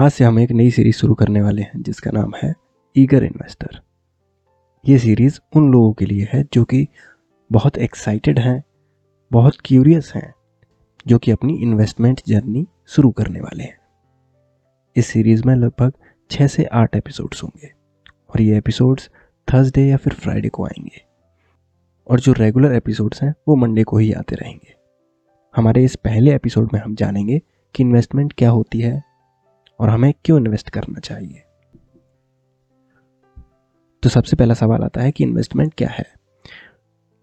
आज से हम एक नई सीरीज़ शुरू करने वाले हैं, जिसका नाम है ईगर इन्वेस्टर ये सीरीज़ उन लोगों के लिए है जो कि बहुत एक्साइटेड हैं, बहुत क्यूरियस हैं, जो कि अपनी इन्वेस्टमेंट जर्नी शुरू करने वाले हैं। इस सीरीज़ में लगभग छः से आठ एपिसोड्स होंगे, और ये एपिसोड्स थर्सडे या फिर फ्राइडे को आएँगे। और जो रेगुलर एपिसोड्स हैं, वो मंडे को ही आते रहेंगे। हमारे इस पहले एपिसोड में हम जानेंगे कि इन्वेस्टमेंट क्या होती है और हमें क्यों इन्वेस्ट करना चाहिए? तो सबसे पहला सवाल आता है कि इन्वेस्टमेंट क्या है?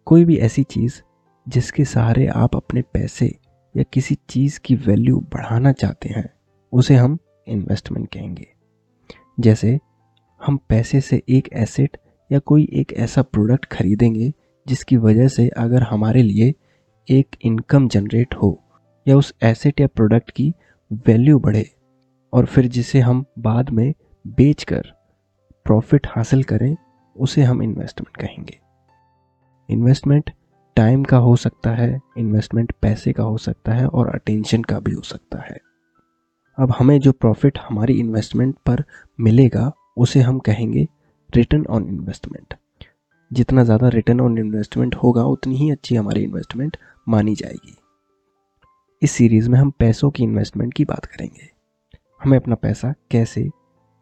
कोई भी ऐसी चीज़ जिसके सहारे आप अपने पैसे या किसी चीज़ की वैल्यू बढ़ाना चाहते हैं, उसे हम इन्वेस्टमेंट कहेंगे। जैसे, हम पैसे से एक एसेट या कोई एक ऐसा प्रोडक्ट खरीदेंगे जिसकी वजह से अगर हमारे लिए एक इनकम जनरेट हो या उस एसेट या प्रोडक्ट की वैल्यू बढ़े और फिर जिसे हम बाद में बेचकर प्रॉफिट हासिल करें, उसे हम इन्वेस्टमेंट कहेंगे। इन्वेस्टमेंट टाइम का हो सकता है इन्वेस्टमेंट पैसे का हो सकता है और अटेंशन का भी हो सकता है। अब हमें जो प्रॉफिट हमारी इन्वेस्टमेंट पर मिलेगा, उसे हम कहेंगे रिटर्न ऑन इन्वेस्टमेंट जितना ज़्यादा रिटर्न ऑन इन्वेस्टमेंट होगा, उतनी ही अच्छी हमारी इन्वेस्टमेंट मानी जाएगी। इस सीरीज़ में हम पैसों की इन्वेस्टमेंट की बात करेंगे। हमें अपना पैसा कैसे,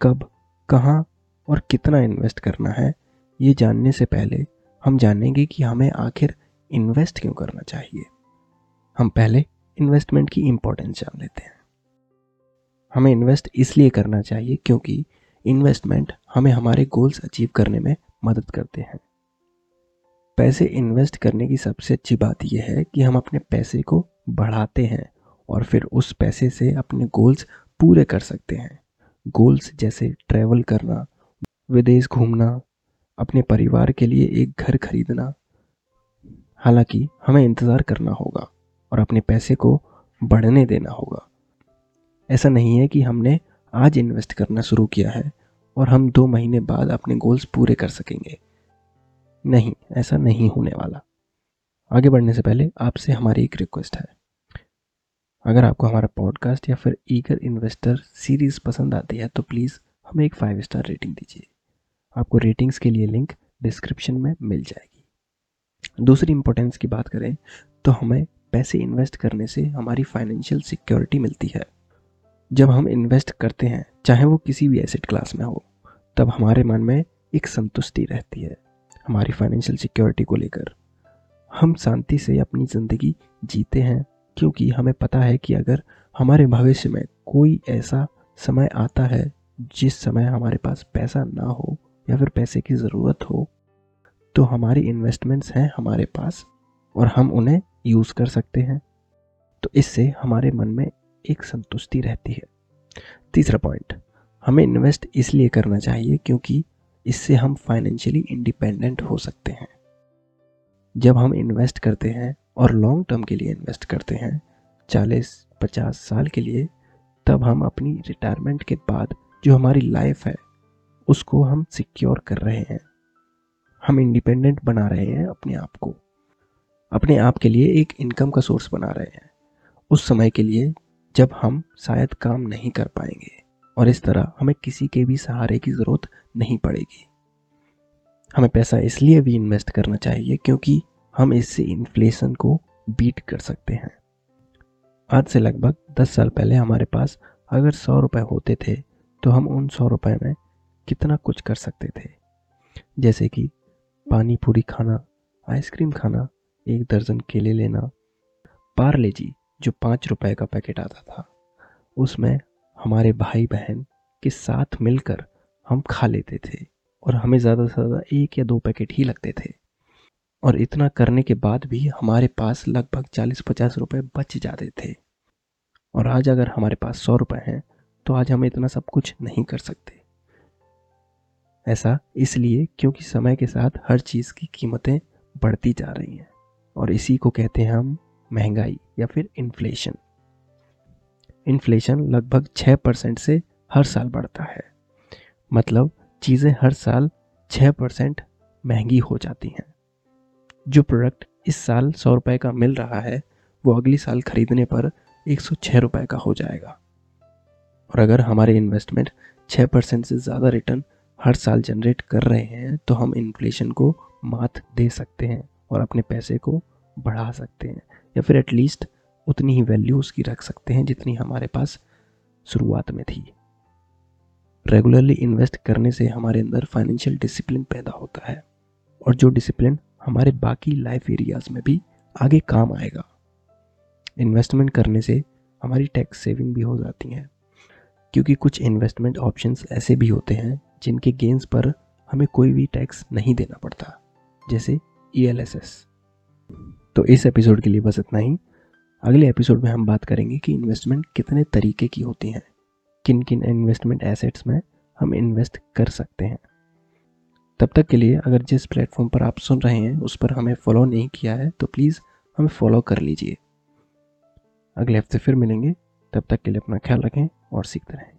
कब, कहाँ और कितना इन्वेस्ट करना है, ये जानने से पहले हम जानेंगे कि हमें आखिर इन्वेस्ट क्यों करना चाहिए। हम पहले इन्वेस्टमेंट की इम्पोर्टेंस जान लेते हैं। हमें इन्वेस्ट इसलिए करना चाहिए क्योंकि इन्वेस्टमेंट हमें हमारे गोल्स अचीव करने में मदद करते हैं। पैसे इन्वेस्ट करने की सबसे अच्छी बात यह है कि हम अपने पैसे को बढ़ाते हैं और फिर उस पैसे से अपने गोल्स पूरे कर सकते हैं। गोल्स जैसे ट्रैवल करना, विदेश घूमना, अपने परिवार के लिए एक घर खरीदना। हालाँकि हमें इंतज़ार करना होगा और अपने पैसे को बढ़ने देना होगा। ऐसा नहीं है कि हमने आज इन्वेस्ट करना शुरू किया है और हम दो महीने बाद अपने गोल्स पूरे कर सकेंगे। नहीं, ऐसा नहीं होने वाला। आगे बढ़ने से पहले आपसे हमारी एक रिक्वेस्ट है। अगर आपको हमारा पॉडकास्ट या फिर ईगर इन्वेस्टर सीरीज़ पसंद आती है तो प्लीज़ हमें एक फाइव स्टार रेटिंग दीजिए। आपको रेटिंग्स के लिए लिंक डिस्क्रिप्शन में मिल जाएगी। दूसरी इंपॉर्टेंस की बात करें तो हमें पैसे इन्वेस्ट करने से हमारी फाइनेंशियल सिक्योरिटी मिलती है। जब हम इन्वेस्ट करते हैं, चाहे वो किसी भी एसेट क्लास में हो, तब हमारे मन में एक संतुष्टि रहती है हमारी फाइनेंशियल सिक्योरिटी को लेकर। हम शांति से अपनी ज़िंदगी जीते हैं क्योंकि हमें पता है कि अगर हमारे भविष्य में कोई ऐसा समय आता है, जिस समय हमारे पास पैसा ना हो या फिर पैसे की ज़रूरत हो तो हमारी इन्वेस्टमेंट्स हैं हमारे पास और हम उन्हें यूज़ कर सकते हैं। तो इससे हमारे मन में एक संतुष्टि रहती है। तीसरा पॉइंट हमें इन्वेस्ट इसलिए करना चाहिए क्योंकि इससे हम फाइनेंशियली इंडिपेंडेंट हो सकते हैं। जब हम इन्वेस्ट करते हैं और लॉन्ग टर्म के लिए इन्वेस्ट करते हैं, चालीस, पचास साल के लिए, तब हम अपनी रिटायरमेंट के बाद जो हमारी लाइफ है, उसको हम सिक्योर कर रहे हैं। हम इंडिपेंडेंट बना रहे हैं अपने आप को। अपने आप के लिए एक इनकम का सोर्स बना रहे हैं। उस समय के लिए जब हम शायद काम नहीं कर पाएँगे और इस तरह हमें किसी के भी सहारे की ज़रूरत नहीं पड़ेगी। हमें पैसा इसलिए भी इन्वेस्ट करना चाहिए क्योंकि हम इससे इन्फ्लेशन को बीट कर सकते हैं। आज से लगभग दस साल पहले हमारे पास अगर सौ रुपये होते थे तो हम उन सौ रुपये में कितना कुछ कर सकते थे। जैसे कि पानी पूरी खाना, आइसक्रीम खाना, एक दर्जन केले लेना, पार्ले जी, जो पाँच रुपए का पैकेट आता था, उसमें हमारे भाई बहन के साथ मिलकर हम खा लेते थे और हमें ज़्यादा से ज़्यादा एक या दो पैकेट ही लगते थे। और इतना करने के बाद भी हमारे पास लगभग चालीस पचास रुपये बच जाते थे। और आज अगर हमारे पास सौ रुपये हैं तो आज हम इतना सब कुछ नहीं कर सकते। ऐसा इसलिए क्योंकि समय के साथ हर चीज़ की कीमतें बढ़ती जा रही हैं, और इसी को कहते हैं हम महँगाई या फिर इन्फ्लेशन इन्फ्लेशन लगभग छः परसेंट से हर साल बढ़ता है। मतलब चीज़ें हर साल छः परसेंट महँगी हो जाती हैं। जो प्रोडक्ट इस साल सौ रुपये का मिल रहा है, वो अगली साल खरीदने पर एक सौ छः रुपये का हो जाएगा। और अगर हमारे इन्वेस्टमेंट छः परसेंट से ज़्यादा रिटर्न हर साल जनरेट कर रहे हैं तो हम इन्फ्लेशन को मात दे सकते हैं और अपने पैसे को बढ़ा सकते हैं, या फिर एटलीस्ट उतनी ही वैल्यू उसकी रख सकते हैं जितनी हमारे पास शुरुआत में थी। रेगुलरली इन्वेस्ट करने से हमारे अंदर फाइनेंशियल डिसिप्लिन पैदा होता है और जो डिसिप्लिन हमारे बाकी लाइफ एरियाज़ में भी आगे काम आएगा। इन्वेस्टमेंट करने से हमारी टैक्स सेविंग भी हो जाती हैं, क्योंकि कुछ इन्वेस्टमेंट ऑप्शंस ऐसे भी होते हैं जिनके गेंस पर हमें कोई भी टैक्स नहीं देना पड़ता, जैसे ईएलएसएस तो इस एपिसोड के लिए बस इतना ही। अगले एपिसोड में हम बात करेंगे कि इन्वेस्टमेंट कितने तरीके की होती हैं किन किन इन्वेस्टमेंट एसेट्स में हम इन्वेस्ट कर सकते हैं। तब तक के लिए अगर जिस प्लेटफॉर्म पर आप सुन रहे हैं, उस पर हमें फॉलो नहीं किया है तो प्लीज़ हमें फॉलो कर लीजिए। अगले हफ़्ते फिर मिलेंगे। तब तक के लिए अपना ख्याल रखें और सीखते रहें।